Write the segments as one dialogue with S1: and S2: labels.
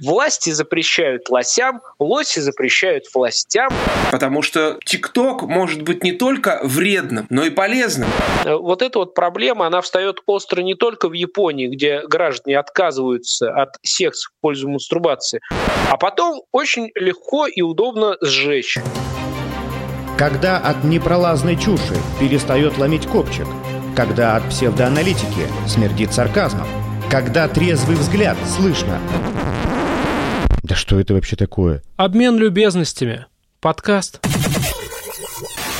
S1: Власти запрещают лосям, лоси запрещают властям.
S2: Потому что ТикТок может быть не только вредным, но и полезным.
S1: Э, вот эта вот проблема, она встает остро не только в Японии, где граждане отказываются от секса в пользу мастурбации, а потом очень легко и удобно сжечь.
S3: Когда от непролазной чуши перестает ломить копчик, когда от псевдоаналитики смердит сарказмом, когда трезвый взгляд слышно. Да что это вообще такое?
S4: Обмен любезностями. Подкаст.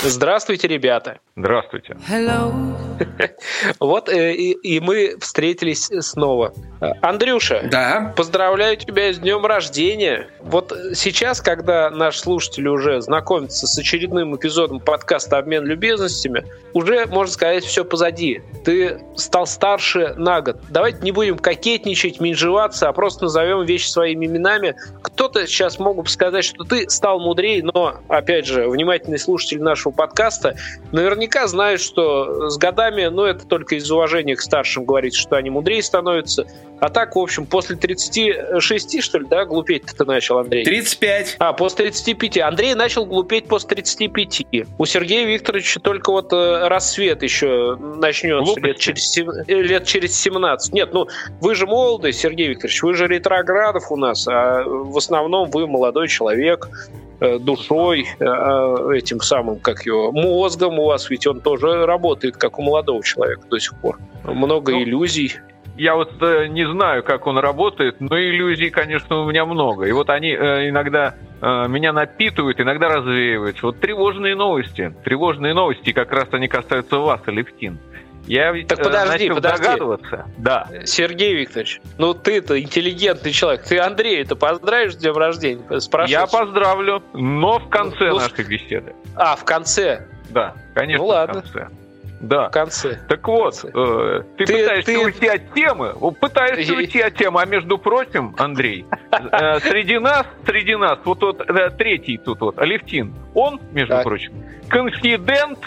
S1: Здравствуйте, ребята.
S5: Здравствуйте.
S1: Hello. Вот э, и, и мы встретились снова. Андрюша,
S2: да?
S1: поздравляю тебя с днем рождения. Вот сейчас, когда наш слушатель уже знакомится с очередным эпизодом подкаста «Обмен любезностями», уже, можно сказать, все позади. Ты стал старше на год. Давайте не будем кокетничать, менжеваться, а просто назовем вещи своими именами. Кто-то сейчас мог бы сказать, что ты стал мудрее, но, опять же, внимательный слушатель нашего подкаста наверняка знает, что с годами, ну, это только из уважения к старшим говорить, что они мудрее становятся. А так, в общем, после 36, что ли, да, глупеть ты начал, Андрей?
S2: 35.
S1: А, после 35. Андрей начал глупеть после 35. У Сергея Викторовича только вот э, рассвет еще начнется лет через, лет через 17. Нет, ну, вы же молодый, Сергей Викторович, вы же ретроградов у нас, а в основном вы молодой человек, душой, этим самым, как его, мозгом у вас, ведь он тоже работает, как у молодого человека до сих пор. Много ну, иллюзий
S5: я вот э, не знаю, как он работает, но иллюзий, конечно, у меня много. И вот они э, иногда э, меня напитывают, иногда развеиваются. Вот тревожные новости. Тревожные новости, как раз они касаются вас, Алевтин. Я
S1: так э, подожди,
S5: начал
S1: подожди.
S5: догадываться. Да.
S1: Сергей Викторович, ну ты-то интеллигентный человек. Ты Андрея-то поздравишь с днем рождения?
S5: Я поздравлю, но в конце ну, нашей беседы.
S1: А, в конце?
S5: Да, конечно,
S1: ну, ладно.
S5: в конце. Да.
S1: В конце.
S5: Так вот, конце. Э, ты, ты пытаешься ты... уйти от темы, пытаешься уйти от темы, а между прочим, Андрей, э, среди нас, среди нас, вот тот э, третий тут вот, Алевтин, он, между так. прочим, конфидент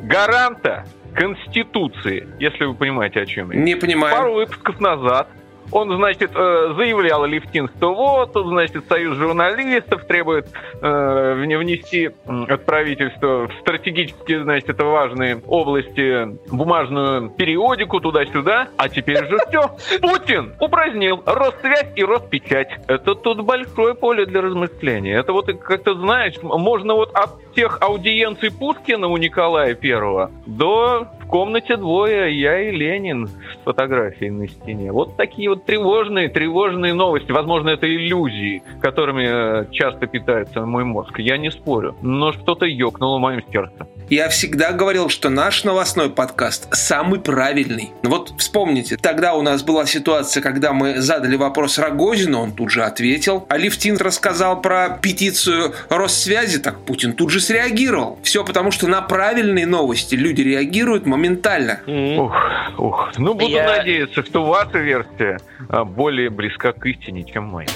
S5: гаранта Конституции, если вы понимаете, о чем я.
S2: Не понимаю.
S5: Пару выпусков назад он, значит, э, заявлял Левтин, что вот, значит, союз журналистов требует э, внести от правительства в стратегически, значит, это важные области бумажную периодику туда-сюда, а теперь же все. Путин упразднил Россвязь и Роспечать. Это тут большое поле для размышления. Это вот, как-то, знаешь, можно вот от тех аудиенций Пушкина у Николая Первого до в комнате двое, я и Ленин с фотографией на стене. Вот такие вот тревожные, тревожные новости. Возможно, это иллюзии, которыми э, часто питается мой мозг. Я не спорю. Но что-то ёкнуло в моем сердце.
S2: Я всегда говорил, что наш новостной подкаст самый правильный. Вот вспомните, тогда у нас была ситуация, когда мы задали вопрос Рогозину, он тут же ответил. А Левтин рассказал про петицию Россвязи, так Путин тут же среагировал. Все потому, что на правильные новости люди реагируют моментально.
S5: Ух, ух. Ну, буду Я... надеяться, что ваша версия а, более близка к истине, чем моя.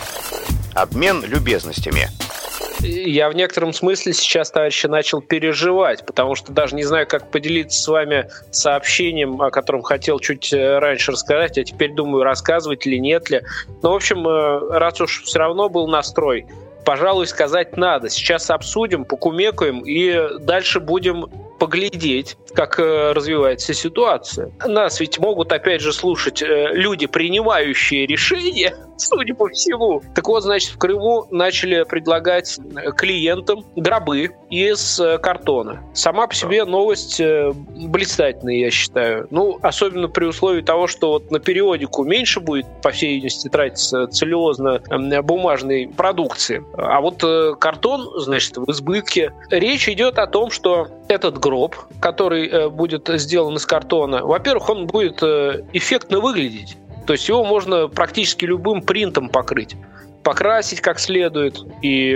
S3: Обмен любезностями
S1: я в некотором смысле сейчас, товарищи, начал переживать, потому что даже не знаю, как поделиться с вами сообщением, о котором хотел чуть э, раньше рассказать, а теперь думаю, рассказывать или нет ли. Но, в общем, э, раз уж все равно был настрой, пожалуй, сказать надо. Сейчас обсудим, покумекаем и дальше будем поглядеть, как э, развивается ситуация. Нас ведь могут, опять же, слушать э, люди, принимающие решения, судя по всему. Так вот, значит, в Крыму начали предлагать э, клиентам гробы из картона. Сама по себе новость блистательная, я считаю. Ну, особенно при условии того, что вот на периодику меньше будет, по всей видимости, тратиться целлюлозно-бумажной продукции. А вот картон, значит, в избытке. Речь идет о том, что этот гроб, который э, будет сделан из картона, во-первых, он будет э, эффектно выглядеть. То есть его можно практически любым принтом покрыть покрасить как следует и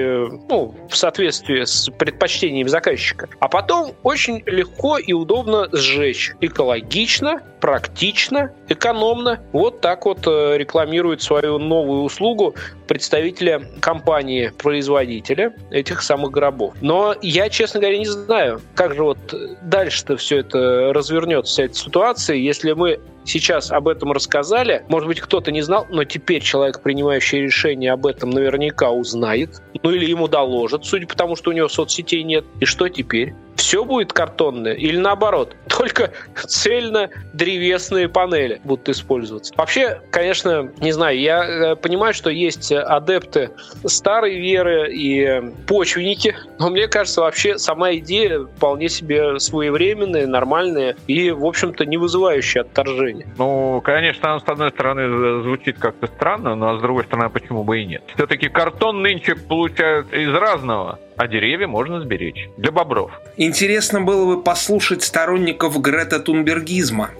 S1: ну, в соответствии с предпочтениями заказчика. А потом очень легко и удобно сжечь. Экологично, практично, экономно. Вот так вот э, рекламирует свою новую услугу представителя компании-производителя этих самых гробов. Но я, честно говоря, не знаю, как же вот дальше-то все это развернется, вся эта ситуация, если мы сейчас об этом рассказали. Может быть, кто-то не знал, но теперь человек, принимающий решение об этом, наверняка узнает. Ну или ему доложат, судя по тому, что у него соцсетей нет. И что теперь? Все будет картонное или наоборот? Только цельно древесные панели будут использоваться. Вообще, конечно, не знаю, я э, понимаю, что есть адепты старой веры и почвенники, но мне кажется, вообще сама идея вполне себе своевременная, нормальная и, в общем-то, не вызывающая отторжения.
S5: Ну, конечно, она, с одной стороны, звучит как-то странно, но, а с другой стороны, почему бы и нет? Все-таки картон нынче получают из разного а деревья можно сберечь. Для бобров.
S2: Интересно было бы послушать сторонников Грета Тунбергизма.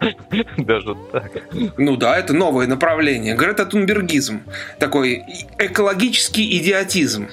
S5: Даже так.
S2: Ну да, это новое направление. Грета Тунбергизм. Такой экологический идиотизм.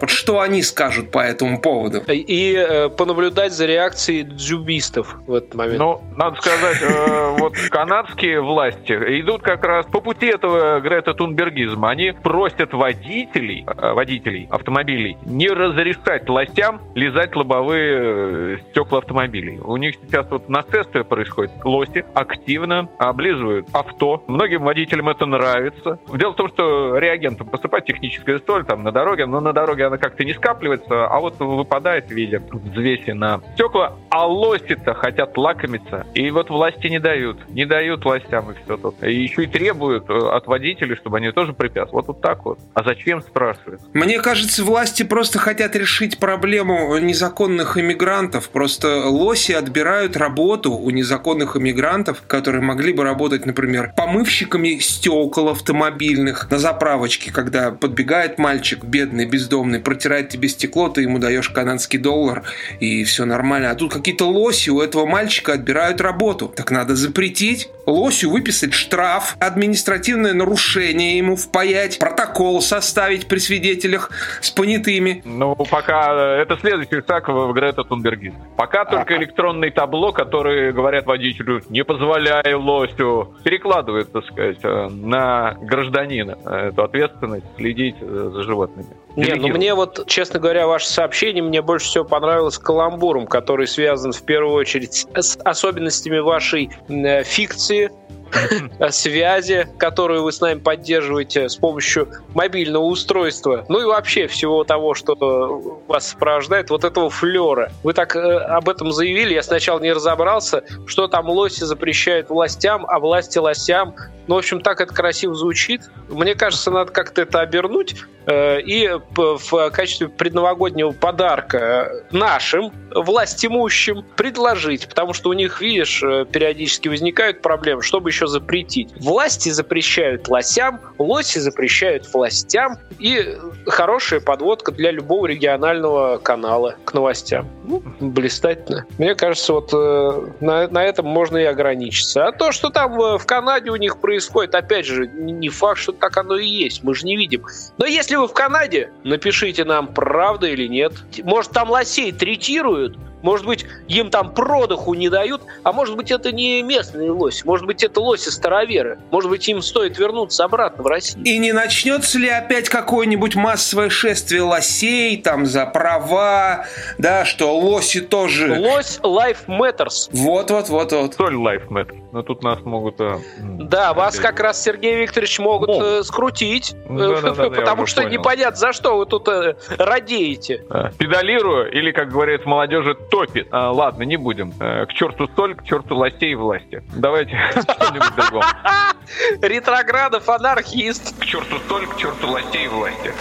S2: Вот что они скажут по этому поводу?
S1: И э, понаблюдать за реакцией дзюбистов в этот момент.
S5: Ну, надо сказать, э, вот канадские власти идут как раз по пути этого Грета Тунбергизма. Они просят водителей, э, водителей автомобилей не разрешать лосям лизать лобовые э, стекла автомобилей. У них сейчас вот на происходит. Лоси активно облизывают авто. Многим водителям это нравится. Дело в том, что реагентом поступает техническая соль там на дороге, но на дороге она как-то не скапливается, а вот выпадает в виде взвеси на стекла. А лоси-то хотят лакомиться. И вот власти не дают. Не дают властям и все тут. И еще и требуют э, от водителей, чтобы они тоже препятствовали. Вот, вот так вот. А зачем, спрашивают?
S2: Мне кажется, власти просто хотят решить проблему незаконных иммигрантов. Просто лоси отбирают работу у незаконных иммигрантов, которые могли бы работать, например, помывщиками стекол автомобильных на заправочке, когда подбегает мальчик бедный, бездомный, протирает тебе стекло, ты ему даешь канадский доллар, и все нормально. А тут какие-то лоси у этого мальчика отбирают работу. Так надо запретить лосю выписать штраф, административное нарушение ему впаять, протокол составить при свидетелях с понятыми.
S5: Ну, пока э, это следующий шаг в Грета Тунбергизм. Пока только электронный табло, которые говорят водителю, не позволяя лосю, перекладывает, так сказать, э, на гражданина эту ответственность следить э, за животными.
S1: Не, ну мне вот, честно говоря, ваше сообщение мне больше всего понравилось каламбуром, который связан в первую очередь с особенностями вашей фикции, связи, которую вы с нами поддерживаете с помощью мобильного устройства, ну и вообще всего того, что вас сопровождает, вот этого флера. Вы так э, об этом заявили, я сначала не разобрался, что там лоси запрещают властям, а власти лосям. Ну, в общем, так это красиво звучит. Мне кажется, надо как-то это обернуть э, и в качестве предновогоднего подарка нашим властимущим предложить, потому что у них, видишь, э, периодически возникают проблемы, чтобы еще запретить. Власти запрещают лосям, лоси запрещают властям, и хорошая подводка для любого регионального канала к новостям. Ну, блистательно. Мне кажется, вот э, на, на этом можно и ограничиться. А то, что там э, в Канаде у них происходит, опять же, не факт, что так оно и есть. Мы же не видим. Но если вы в Канаде, напишите нам, правда или нет. Может, там лосей третируют, может быть, им там продыху не дают, а может быть, это не местные лоси, может быть, это лоси-староверы. Может быть, им стоит вернуться обратно в Россию.
S2: И не начнется ли опять какое-нибудь массовое шествие лосей там за права, да, что лоси тоже...
S1: Лось Life Matters.
S2: Вот-вот-вот-вот.
S5: Соль Life Matters. Но тут нас могут... А,
S1: да, вас как раз, Сергей Викторович, могут Мог. Э, скрутить, ну, да, да, да, потому что понял. непонятно, за что вы тут э, радеете.
S5: Педалирую, или, как говорят молодежи, топит. А, ладно, не будем. К черту соль, к черту лосей и власти. Давайте что-нибудь другое.
S1: Ретроградов анархист.
S5: К черту соль, к черту лосей и власти.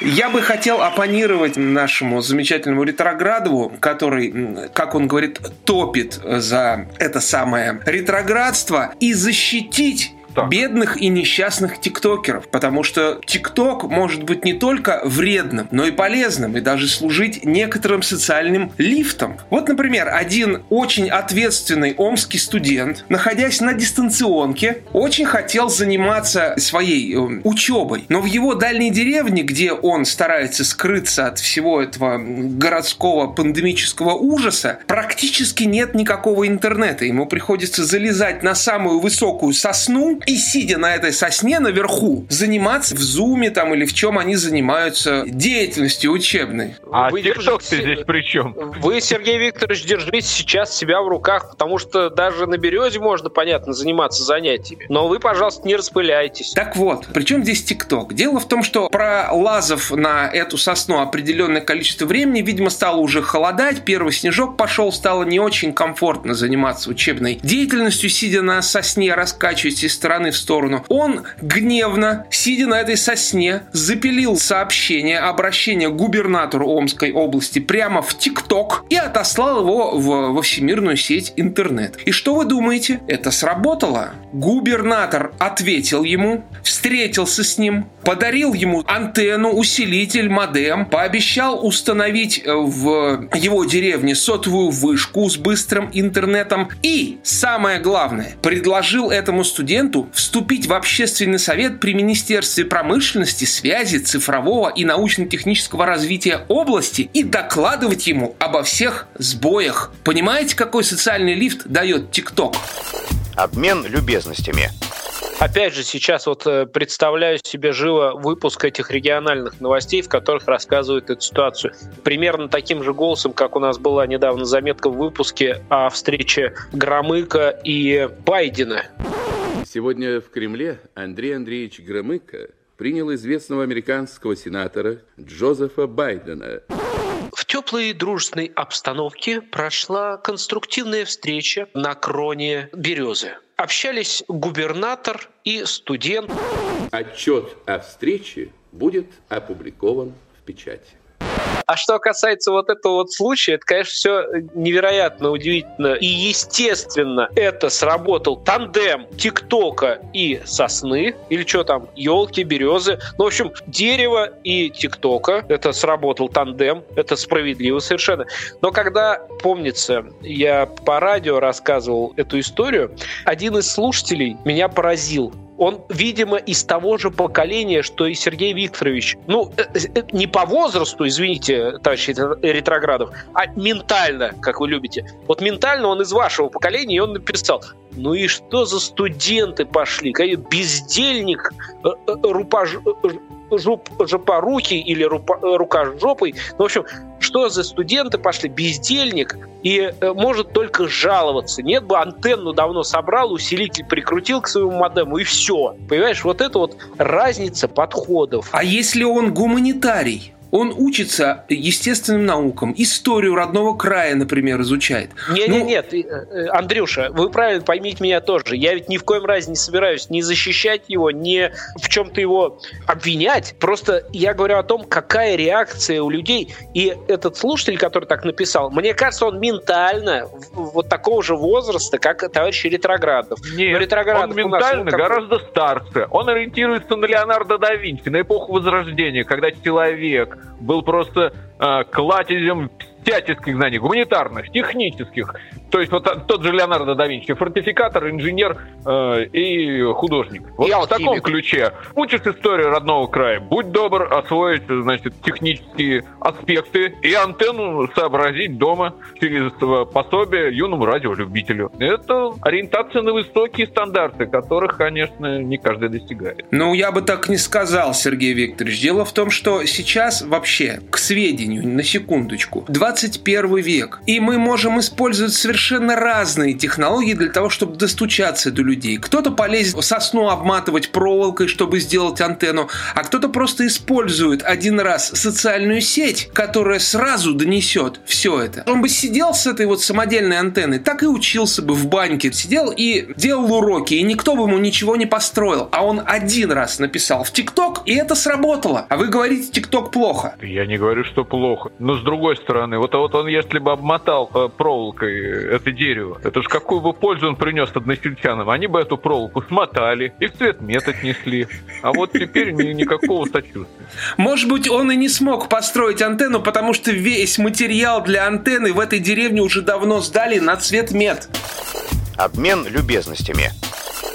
S2: Я бы хотел оппонировать нашему замечательному ретроградову, который, как он говорит, топит за это самое ретроградство, и защитить так. бедных и несчастных тиктокеров, потому что тикток может быть не только вредным, но и полезным, и даже служить некоторым социальным лифтом. Вот, например, один очень ответственный омский студент, находясь на дистанционке, очень хотел заниматься своей э, учебой, но в его дальней деревне, где он старается скрыться от всего этого городского пандемического ужаса, практически нет никакого интернета. Ему приходится залезать на самую высокую сосну, и сидя на этой сосне наверху, заниматься в зуме там или в чем они занимаются деятельностью учебной.
S5: А вы ТикТок здесь при чем?
S1: Вы, Сергей Викторович, держите сейчас себя в руках, потому что даже на березе можно, понятно, заниматься занятиями. Но вы, пожалуйста, не распыляйтесь.
S2: Так вот, причем здесь ТикТок? Дело в том, что про лазов на эту сосну определенное количество времени, видимо, стало уже холодать, первый снежок пошел, стало не очень комфортно заниматься учебной деятельностью, сидя на сосне, раскачиваясь из стороны в сторону. Он гневно, сидя на этой сосне, запилил сообщение, обращение губернатору Омской области прямо в ТикТок и отослал его в, во всемирную сеть интернет. И что вы думаете? Это сработало? Губернатор ответил ему, встретился с ним, подарил ему антенну, усилитель, модем, пообещал установить э, в его деревне сотовую вышку с быстрым интернетом и, самое главное, предложил этому студенту вступить в общественный совет при Министерстве промышленности, связи, цифрового и научно-технического развития области и докладывать ему обо всех сбоях. Понимаете, какой социальный лифт дает ТикТок?
S3: Обмен любезностями.
S1: Опять же, сейчас вот э, представляю себе живо выпуск этих региональных новостей, в которых рассказывают эту ситуацию. Примерно таким же голосом, как у нас была недавно заметка в выпуске о встрече Громыка и Байдена.
S6: Сегодня в Кремле Андрей Андреевич Громыко принял известного американского сенатора Джозефа Байдена.
S1: В теплой и дружественной обстановке прошла конструктивная встреча на кроне березы. Общались губернатор и студент.
S6: Отчет о встрече будет опубликован в печати.
S1: А что касается вот этого вот случая, это, конечно, все невероятно удивительно. И, естественно, это сработал тандем ТикТока и сосны, или что там, елки, березы. Ну, в общем, дерево и ТикТока. Это сработал тандем. Это справедливо совершенно. Но когда, помнится, я по радио рассказывал эту историю, один из слушателей меня поразил он, видимо, из того же поколения, что и Сергей Викторович. Ну, э, э, не по возрасту, извините, товарищи ретроградов, а ментально, как вы любите. Вот ментально он из вашего поколения, и он написал, ну и что за студенты пошли? Бездельник, э, рупаж, жоп, жопорукий или рука жопой. Ну, в общем, что за студенты пошли? Бездельник и э, может только жаловаться. Нет бы антенну давно собрал, усилитель прикрутил к своему модему и все. Понимаешь, вот это вот разница подходов.
S2: А если он гуманитарий? Он учится естественным наукам, историю родного края, например, изучает.
S1: Нет, ну... нет, нет, э, Андрюша, вы правильно поймите меня тоже. Я ведь ни в коем разе не собираюсь ни защищать его, ни в чем-то его обвинять. Просто я говорю о том, какая реакция у людей. И этот слушатель, который так написал, мне кажется, он ментально вот такого же возраста, как товарищ Ретроградов.
S5: Нет, Ретроградов он ментально нас, гораздо старше. Он ориентируется на Леонардо да Винчи, на эпоху Возрождения, когда человек был просто э, кладезем всяческих знаний, гуманитарных, технических. То есть вот тот же Леонардо да Винчи, фортификатор, инженер э, и художник. Вот и в таком ключе. Учишь историю родного края, будь добр освоить, значит, технические аспекты и антенну сообразить дома через пособие юному радиолюбителю. Это ориентация на высокие стандарты, которых, конечно, не каждый достигает.
S2: Ну, я бы так не сказал, Сергей Викторович. Дело в том, что сейчас вообще, к сведению, на секундочку, 21 век, и мы можем использовать совершенно разные технологии для того, чтобы достучаться до людей. Кто-то полезет сосну обматывать проволокой, чтобы сделать антенну, а кто-то просто использует один раз социальную сеть, которая сразу донесет все это. Он бы сидел с этой вот самодельной антенной, так и учился бы в баньке. Сидел и делал уроки, и никто бы ему ничего не построил. А он один раз написал в ТикТок, и это сработало. А вы говорите, ТикТок плохо.
S5: Я не говорю, что плохо. Но с другой стороны, вот, вот он, если бы обмотал э, проволокой это дерево, это ж какую бы пользу он принес односельчанам. Они бы эту проволоку смотали и в цвет мет отнесли. А вот теперь ни, никакого сочувствия.
S2: Может быть, он и не смог построить антенну, потому что весь материал для антенны в этой деревне уже давно сдали на цвет мед.
S3: Обмен любезностями.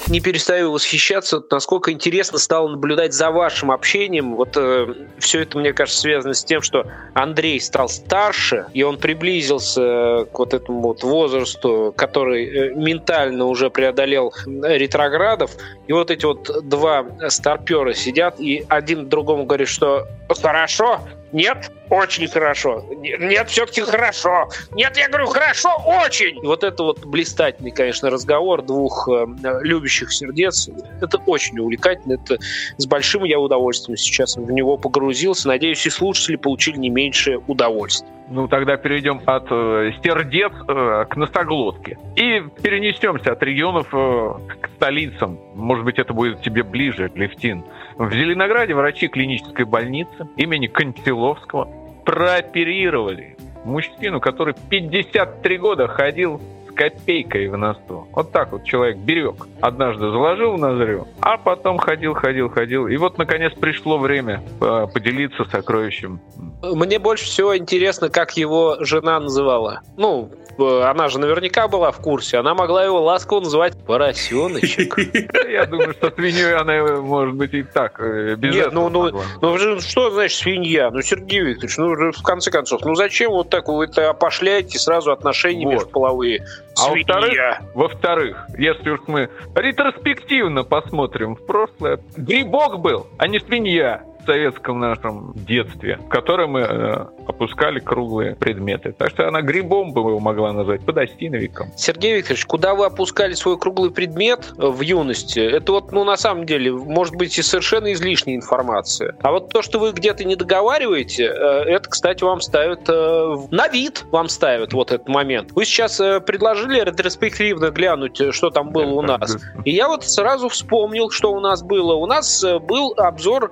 S1: Не перестаю восхищаться, насколько интересно стало наблюдать за вашим общением. Вот э, все это, мне кажется, связано с тем, что Андрей стал старше, и он приблизился к вот этому вот возрасту, который э, ментально уже преодолел ретроградов. И вот эти вот два старпера сидят, и один другому говорит, что хорошо, нет, очень хорошо. Нет, все-таки хорошо. Нет, я говорю, хорошо, очень. Вот это вот блистательный, конечно, разговор двух э, любящих сердец. Это очень увлекательно. Это с большим я удовольствием сейчас в него погрузился. Надеюсь, и слушатели получили не меньшее удовольствие.
S5: Ну, тогда перейдем от э, сердец э, к носоглотке. И перенесемся от регионов э, к столицам. Может быть, это будет тебе ближе, Левтин. В Зеленограде врачи клинической больницы имени Контиловского прооперировали мужчину, который 53 года ходил копейкой в носу. Вот так вот человек берег. Однажды заложил в ноздрю, а потом ходил, ходил, ходил. И вот, наконец, пришло время э, поделиться сокровищем.
S1: Мне больше всего интересно, как его жена называла. Ну, э, она же наверняка была в курсе. Она могла его ласково называть поросеночек.
S5: Я думаю, что свиньей она, может быть, и так, э, без
S1: Нет, ну, ну, ну, что значит свинья? Ну, Сергей Викторович, ну, в конце концов, ну, зачем вот так вы это опошляете сразу отношения межполовые?
S5: А во-вторых, во-вторых, если уж мы ретроспективно посмотрим в прошлое, грибок был, а не свинья советском нашем детстве, в котором мы э, опускали круглые предметы. Так что она грибом бы его могла назвать, подостиновиком.
S1: Сергей Викторович, куда вы опускали свой круглый предмет в юности, это вот, ну, на самом деле, может быть и совершенно излишняя информация. А вот то, что вы где-то не договариваете, э, это, кстати, вам ставят э, на вид, вам ставят вот этот момент. Вы сейчас э, предложили ретроспективно глянуть, что там было у нас. И я вот сразу вспомнил, что у нас было. У нас был обзор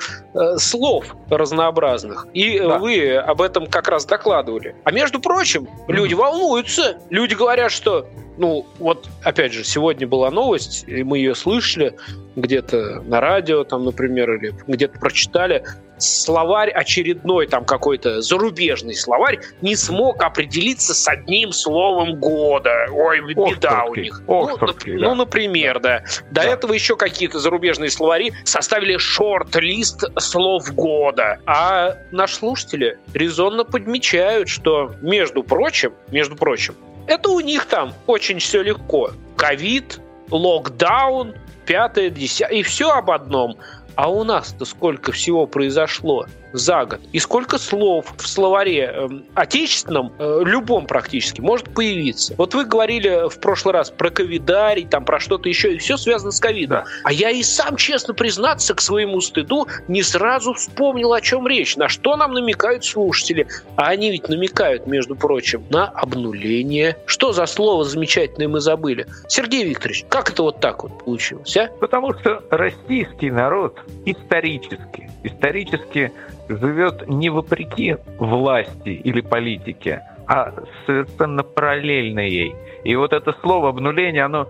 S1: слов разнообразных. И да. вы об этом как раз докладывали. А между прочим, люди волнуются. Люди говорят, что ну, вот, опять же, сегодня была новость, и мы ее слышали где-то на радио, там, например, или где-то прочитали. Словарь очередной, там какой-то зарубежный словарь, не смог определиться с одним словом года. Ой, беда у них. Ну, да. ну, например, да. До да. этого еще какие-то зарубежные словари составили шорт-лист слов года. А наши слушатели резонно подмечают, что, между прочим, между прочим, это у них там очень все легко. Ковид, локдаун, пятое, десятое, и все об одном. А у нас-то сколько всего произошло за год? И сколько слов в словаре э, отечественном, э, любом практически, может появиться? Вот вы говорили в прошлый раз про ковидарий, там про что-то еще, и все связано с ковидом. Да. А я и сам, честно признаться, к своему стыду не сразу вспомнил, о чем речь, на что нам намекают слушатели. А они ведь намекают, между прочим, на обнуление. Что за слово замечательное мы забыли? Сергей Викторович, как это вот так вот получилось, а?
S5: Потому что российский народ исторически, исторически живет не вопреки власти или политике, а совершенно параллельно ей. И вот это слово обнуление, оно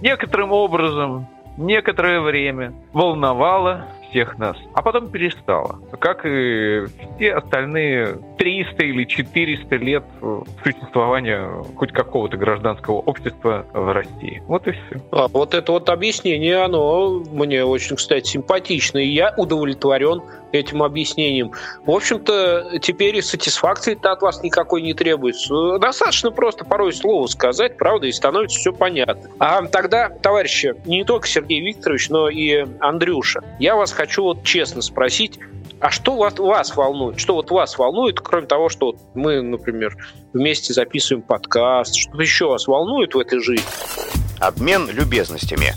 S5: некоторым образом, некоторое время волновало всех нас, а потом перестало. Как и все остальные 300 или 400 лет существования хоть какого-то гражданского общества в России. Вот и все.
S1: А вот это вот объяснение, оно мне очень, кстати, симпатично, и я удовлетворен этим объяснением. В общем-то, теперь и сатисфакции-то от вас никакой не требуется. Достаточно просто порой слово сказать, правда, и становится все понятно. А тогда, товарищи, не только Сергей Викторович, но и Андрюша, я вас хочу вот честно спросить, а что вас, вас волнует? Что вот вас волнует, кроме того, что вот мы, например, вместе записываем подкаст, что еще вас волнует в этой жизни?
S3: Обмен любезностями.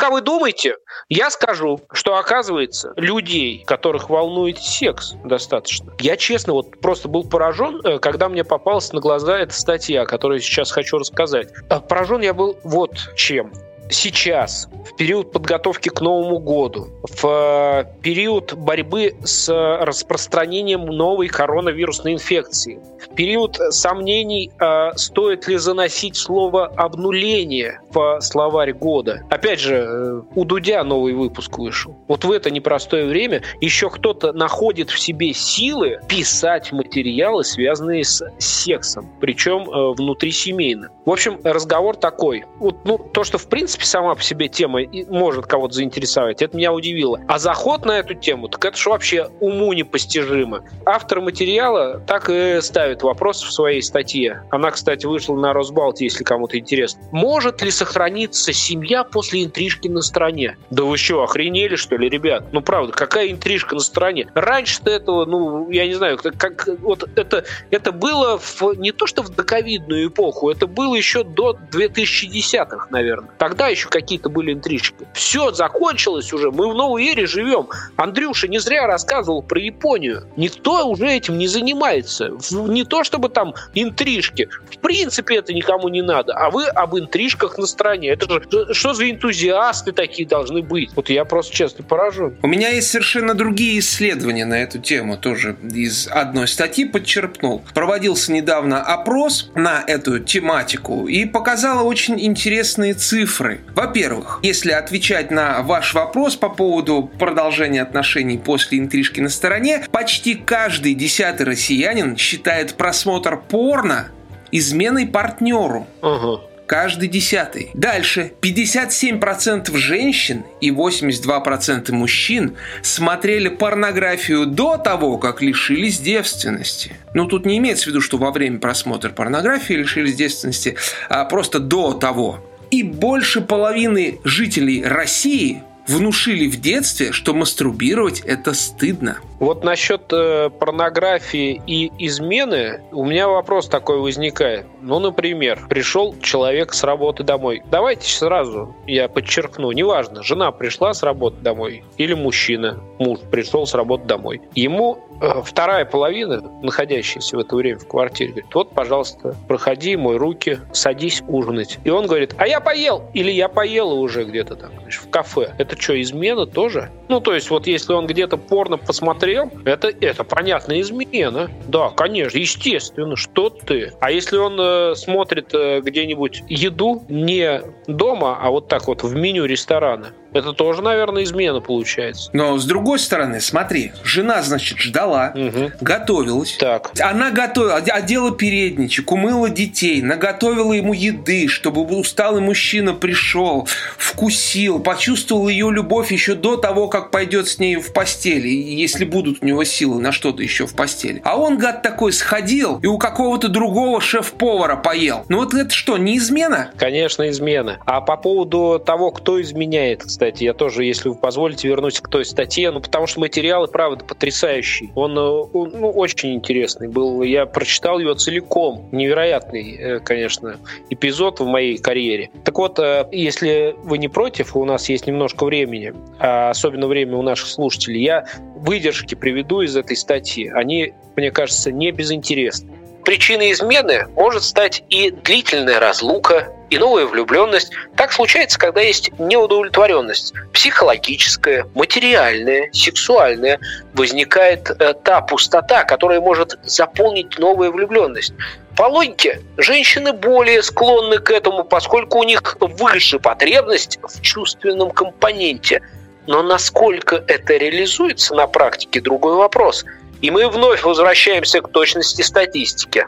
S1: Пока вы думаете, я скажу, что оказывается, людей, которых волнует секс, достаточно. Я честно вот просто был поражен, э, когда мне попалась на глаза эта статья, которую сейчас хочу рассказать. Э, поражен я был вот чем сейчас, в период подготовки к Новому году, в э, период борьбы с распространением новой коронавирусной инфекции, в период сомнений, э, стоит ли заносить слово «обнуление» в словарь года. Опять же, э, у Дудя новый выпуск вышел. Вот в это непростое время еще кто-то находит в себе силы писать материалы, связанные с сексом, причем внутрисемейно. В общем, разговор такой. Вот, ну, то, что в принципе принципе, сама по себе тема может кого-то заинтересовать. Это меня удивило. А заход на эту тему, так это же вообще уму непостижимо. Автор материала так и ставит вопрос в своей статье. Она, кстати, вышла на Росбалте, если кому-то интересно. Может ли сохраниться семья после интрижки на стороне? Да вы что, охренели, что ли, ребят? Ну, правда, какая интрижка на стороне? Раньше-то этого, ну, я не знаю, как, вот это, это было в, не то что в доковидную эпоху, это было еще до 2010-х, наверное. Тогда еще какие-то были интрижки. Все, закончилось уже, мы в новой эре живем. Андрюша не зря рассказывал про Японию. Никто уже этим не занимается. Не то чтобы там интрижки. В принципе, это никому не надо. А вы об интрижках на стороне. Это же что за энтузиасты такие должны быть? Вот я просто честно поражен.
S2: У меня есть совершенно другие исследования на эту тему. Тоже из одной статьи подчерпнул. Проводился недавно опрос на эту тематику и показала очень интересные цифры. Во-первых, если отвечать на ваш вопрос по поводу продолжения отношений после интрижки на стороне, почти каждый десятый россиянин считает просмотр порно изменой партнеру.
S1: Ага
S2: каждый десятый. Дальше. 57% женщин и 82% мужчин смотрели порнографию до того, как лишились девственности. Ну, тут не имеется в виду, что во время просмотра порнографии лишились девственности, а просто до того. И больше половины жителей России внушили в детстве, что мастурбировать это стыдно.
S1: Вот насчет э, порнографии и измены у меня вопрос такой возникает. Ну, например, пришел человек с работы домой. Давайте сразу я подчеркну, неважно, жена пришла с работы домой или мужчина, муж пришел с работы домой. Ему э, вторая половина, находящаяся в это время в квартире, говорит, вот, пожалуйста, проходи, мой руки, садись ужинать. И он говорит, а я поел, или я поела уже где-то там, в кафе. Это что, измена тоже? Ну, то есть, вот если он где-то порно посмотрел, это, это понятная измена. Да, конечно, естественно, что ты. А если он э, смотрит э, где-нибудь еду не дома, а вот так вот в меню ресторана, это тоже, наверное, измена получается.
S2: Но с другой стороны, смотри, жена, значит, ждала, угу. готовилась.
S1: Так.
S2: Она готовила, одела передничек, умыла детей, наготовила ему еды, чтобы усталый мужчина пришел, вкусил, почувствовал ее любовь еще до того, как пойдет с ней в постель, если будут у него силы на что-то еще в постели. А он, гад такой, сходил и у какого-то другого шеф-повара поел. Ну вот это что, не измена?
S1: Конечно, измена. А по поводу того, кто изменяет, кстати. Я тоже, если вы позволите, вернусь к той статье, ну, потому что материал, правда, потрясающий. Он, э, он ну, очень интересный был. Я прочитал его целиком. Невероятный, э, конечно, эпизод в моей карьере. Так вот, э, если вы не против, у нас есть немножко времени, а особенно время у наших слушателей, я выдержки приведу из этой статьи. Они, мне кажется, не безинтересны. Причиной измены может стать и длительная разлука, и новая влюбленность. Так случается, когда есть неудовлетворенность психологическая, материальная, сексуальная. Возникает э, та пустота, которая может заполнить новая влюбленность. По логике, женщины более склонны к этому, поскольку у них выше потребность в чувственном компоненте. Но насколько это реализуется на практике, другой вопрос – и мы вновь возвращаемся к точности статистики.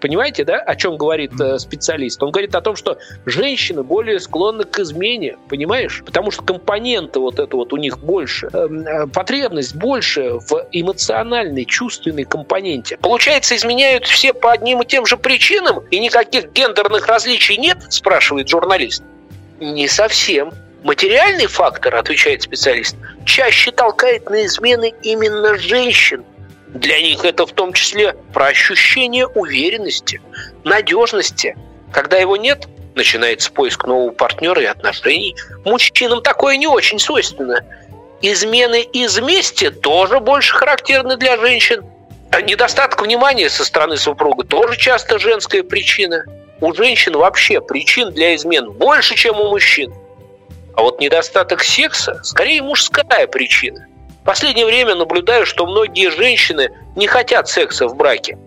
S1: Понимаете, да, о чем говорит э, специалист? Он говорит о том, что женщины более склонны к измене, понимаешь? Потому что компоненты вот это вот у них больше, э, э, потребность больше в эмоциональной, чувственной компоненте. Получается, изменяют все по одним и тем же причинам, и никаких гендерных различий нет, спрашивает журналист. Не совсем. Материальный фактор, отвечает специалист, чаще толкает на измены именно женщин, для них это в том числе про ощущение уверенности, надежности. Когда его нет, начинается поиск нового партнера и отношений. Мужчинам такое не очень свойственно. Измены из мести тоже больше характерны для женщин. А недостаток внимания со стороны супруга тоже часто женская причина. У женщин вообще причин для измен больше, чем у мужчин. А вот недостаток секса скорее мужская причина – последнее время наблюдаю, что многие женщины не хотят секса в браке.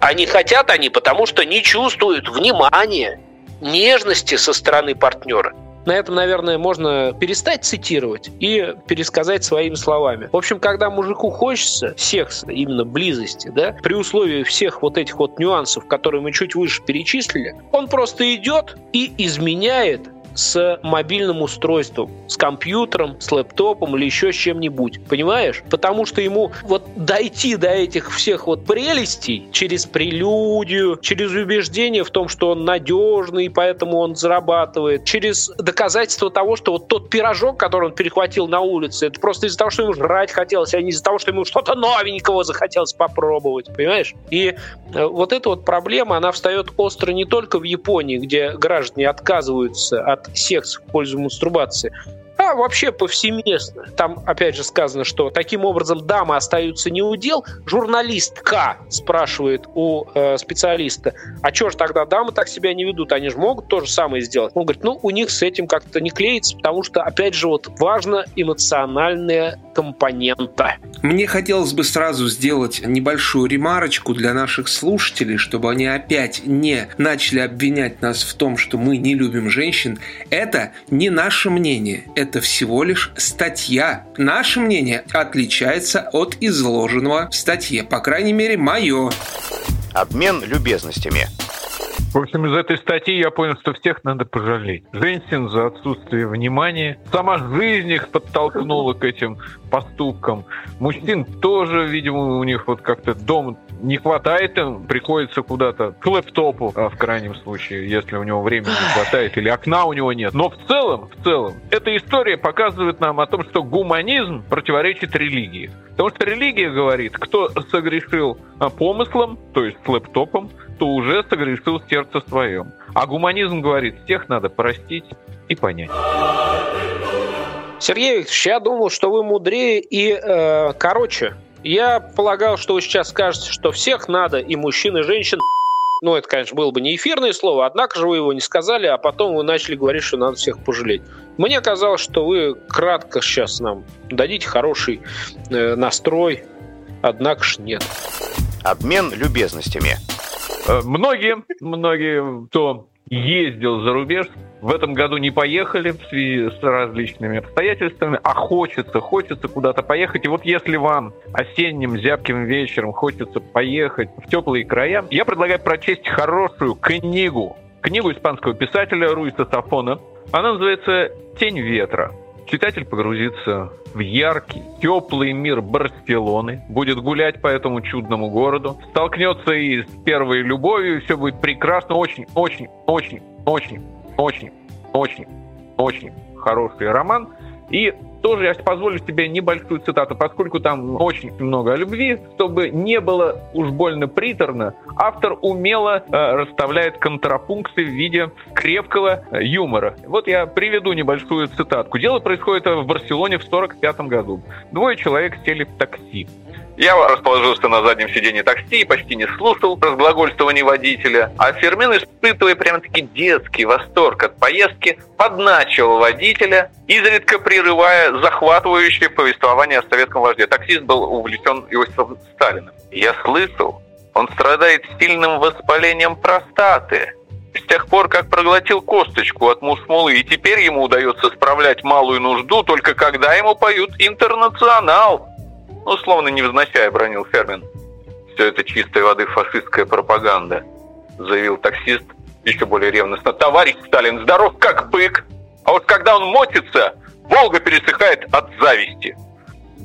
S1: А не хотят они, потому что не чувствуют внимания, нежности со стороны партнера. На этом, наверное, можно перестать цитировать и пересказать своими словами. В общем, когда мужику хочется секса, именно близости, да, при условии всех вот этих вот нюансов, которые мы чуть выше перечислили, он просто идет и изменяет с мобильным устройством, с компьютером, с лэптопом или еще с чем-нибудь. Понимаешь? Потому что ему вот дойти до этих всех вот прелестей через прелюдию, через убеждение в том, что он надежный, поэтому он зарабатывает, через доказательство того, что вот тот пирожок, который он перехватил на улице, это просто из-за того, что ему жрать хотелось, а не из-за того, что ему что-то новенького захотелось попробовать, понимаешь? И э, вот эта вот проблема, она встает остро не только в Японии, где граждане отказываются от секса в пользу мастурбации, а вообще повсеместно. Там, опять же, сказано, что таким образом дамы остаются не у дел. Журналист К спрашивает у э, специалиста, а что же тогда дамы так себя не ведут? Они же могут то же самое сделать. Он говорит, ну, у них с этим как-то не клеится, потому что, опять же, вот важна эмоциональная компонента.
S2: Мне хотелось бы сразу сделать небольшую ремарочку для наших слушателей, чтобы они опять не начали обвинять нас в том, что мы не любим женщин. Это не наше мнение, это всего лишь статья. Наше мнение отличается от изложенного в статье, по крайней мере, мое.
S7: Обмен любезностями.
S5: В общем, из этой статьи я понял, что всех надо пожалеть. Женщин за отсутствие внимания. Сама жизнь их подтолкнула к этим поступкам. Мужчин тоже, видимо, у них вот как-то дом не хватает им, приходится куда-то к лэптопу, а в крайнем случае, если у него времени не хватает, или окна у него нет. Но в целом, в целом, эта история показывает нам о том, что гуманизм противоречит религии. Потому что религия говорит, кто согрешил а, помыслом, то есть с лэптопом, то уже согрешил сердце своем. А гуманизм говорит, всех надо простить и понять.
S1: Сергей Викторович, я думал, что вы мудрее и э, короче. Я полагал, что вы сейчас скажете, что всех надо, и мужчин, и женщин, ну, это, конечно, было бы не эфирное слово, однако же вы его не сказали, а потом вы начали говорить, что надо всех пожалеть. Мне казалось, что вы кратко сейчас нам дадите хороший э, настрой, однако же нет.
S7: Обмен любезностями.
S5: Э, многие, многие, кто ездил за рубеж, в этом году не поехали в связи с различными обстоятельствами, а хочется, хочется куда-то поехать. И вот если вам осенним зябким вечером хочется поехать в теплые края, я предлагаю прочесть хорошую книгу. Книгу испанского писателя Руиса Сафона. Она называется «Тень ветра». Читатель погрузится в яркий, теплый мир Барселоны, будет гулять по этому чудному городу, столкнется и с первой любовью, и все будет прекрасно, очень, очень, очень, очень, очень, очень, очень хороший роман. И тоже я позволю себе небольшую цитату, поскольку там очень много о любви, чтобы не было уж больно приторно, автор умело э, расставляет контрапункты в виде крепкого э, юмора. Вот я приведу небольшую цитатку. Дело происходит в Барселоне в 1945 году. Двое человек сели в такси. Я расположился на заднем сиденье такси и почти не слушал разглагольствований водителя, а Фермин, испытывая прямо-таки детский восторг от поездки, подначил водителя, изредка прерывая захватывающее повествование о советском вожде. Таксист был увлечен Иосифом Сталиным. Я слышал, он страдает сильным воспалением простаты. С тех пор, как проглотил косточку от мушмулы, и теперь ему удается справлять малую нужду, только когда ему поют «Интернационал», ну, словно невзначай бронил Фермин. Все это чистой воды фашистская пропаганда, заявил таксист еще более ревностно. Товарищ Сталин здоров как бык, а вот когда он мотится, Волга пересыхает от зависти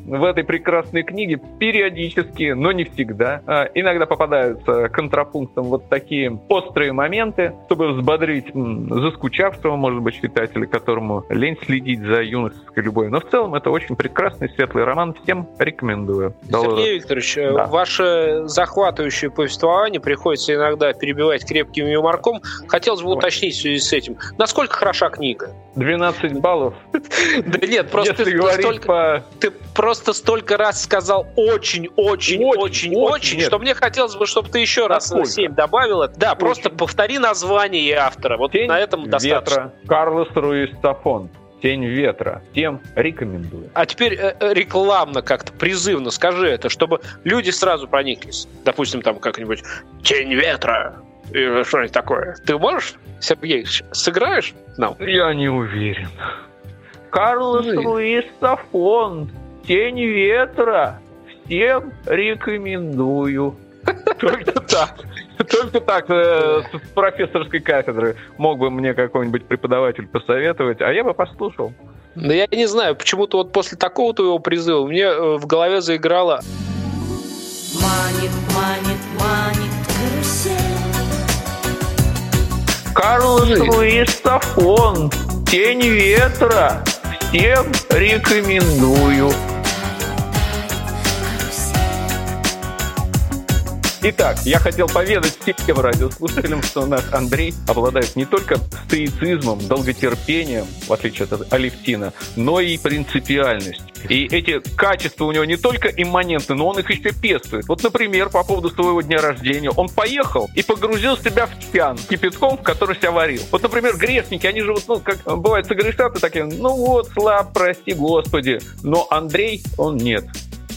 S5: в этой прекрасной книге периодически, но не всегда, а иногда попадаются контрапунктом вот такие острые моменты, чтобы взбодрить заскучавшего, может быть, читателя, которому лень следить за юношеской любовью. Но в целом это очень прекрасный светлый роман. Всем рекомендую.
S1: Сергей Викторович, да. ваше захватывающее повествование приходится иногда перебивать крепким юморком. Хотелось бы уточнить в связи с этим. Насколько хороша книга?
S5: 12 баллов.
S1: Да нет, просто ты просто просто столько раз сказал очень, очень, очень, очень, что мне хотелось бы, чтобы ты еще раз 7 добавила. Да, просто повтори название и автора. Вот на этом достаточно.
S5: Карлос Руис Сафон. Тень ветра. Тем рекомендую.
S1: А теперь э, э, рекламно как-то, призывно скажи это, чтобы люди сразу прониклись. Допустим, там как-нибудь «Тень ветра», или что-нибудь такое. Ты можешь, Сергей, сыграешь нам?
S5: Я не уверен. Карлос Луис Сафон. Тень ветра. Всем рекомендую. Только так. Только так, э, с профессорской кафедры мог бы мне какой-нибудь преподаватель посоветовать, а я бы послушал.
S1: Да я не знаю, почему-то вот после такого твоего призыва мне э, в голове заиграло
S8: Манит, манит, манит карусель.
S5: Карлос Луис Сафон, Тень ветра. Всем рекомендую. Итак, я хотел поведать всем радиослушателям, что наш Андрей обладает не только стоицизмом, долготерпением, в отличие от Алевтина, но и принципиальностью. И эти качества у него не только имманентны, но он их еще пестует. Вот, например, по поводу своего дня рождения. Он поехал и погрузил себя в чан кипятком, в который себя варил. Вот, например, грешники, они же вот, ну, как бывает, согрешат и такие, ну вот, слаб, прости, Господи. Но Андрей, он нет.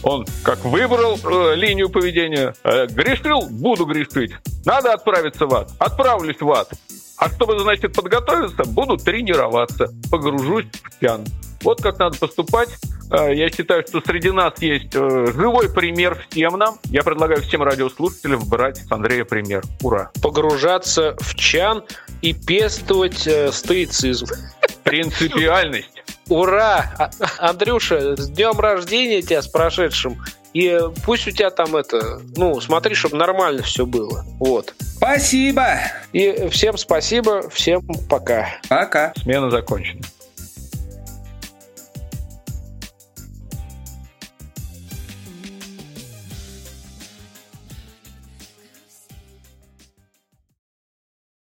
S5: Он как выбрал э, линию поведения, э, грешил, буду грешить. Надо отправиться в ад. Отправлюсь в ад. А чтобы, значит, подготовиться, буду тренироваться. Погружусь в тян. Вот как надо поступать. Э, я считаю, что среди нас есть э, живой пример всем нам. Я предлагаю всем радиослушателям брать с Андрея пример. Ура!
S1: погружаться в чан и пестовать э, стоицизм.
S5: Принципиальность.
S1: Ура! А- Андрюша, с днем рождения тебя, с прошедшим. И э, пусть у тебя там это, ну, смотри, чтобы нормально все было. Вот.
S2: Спасибо.
S1: И всем спасибо, всем пока.
S2: Пока.
S5: Смена закончена.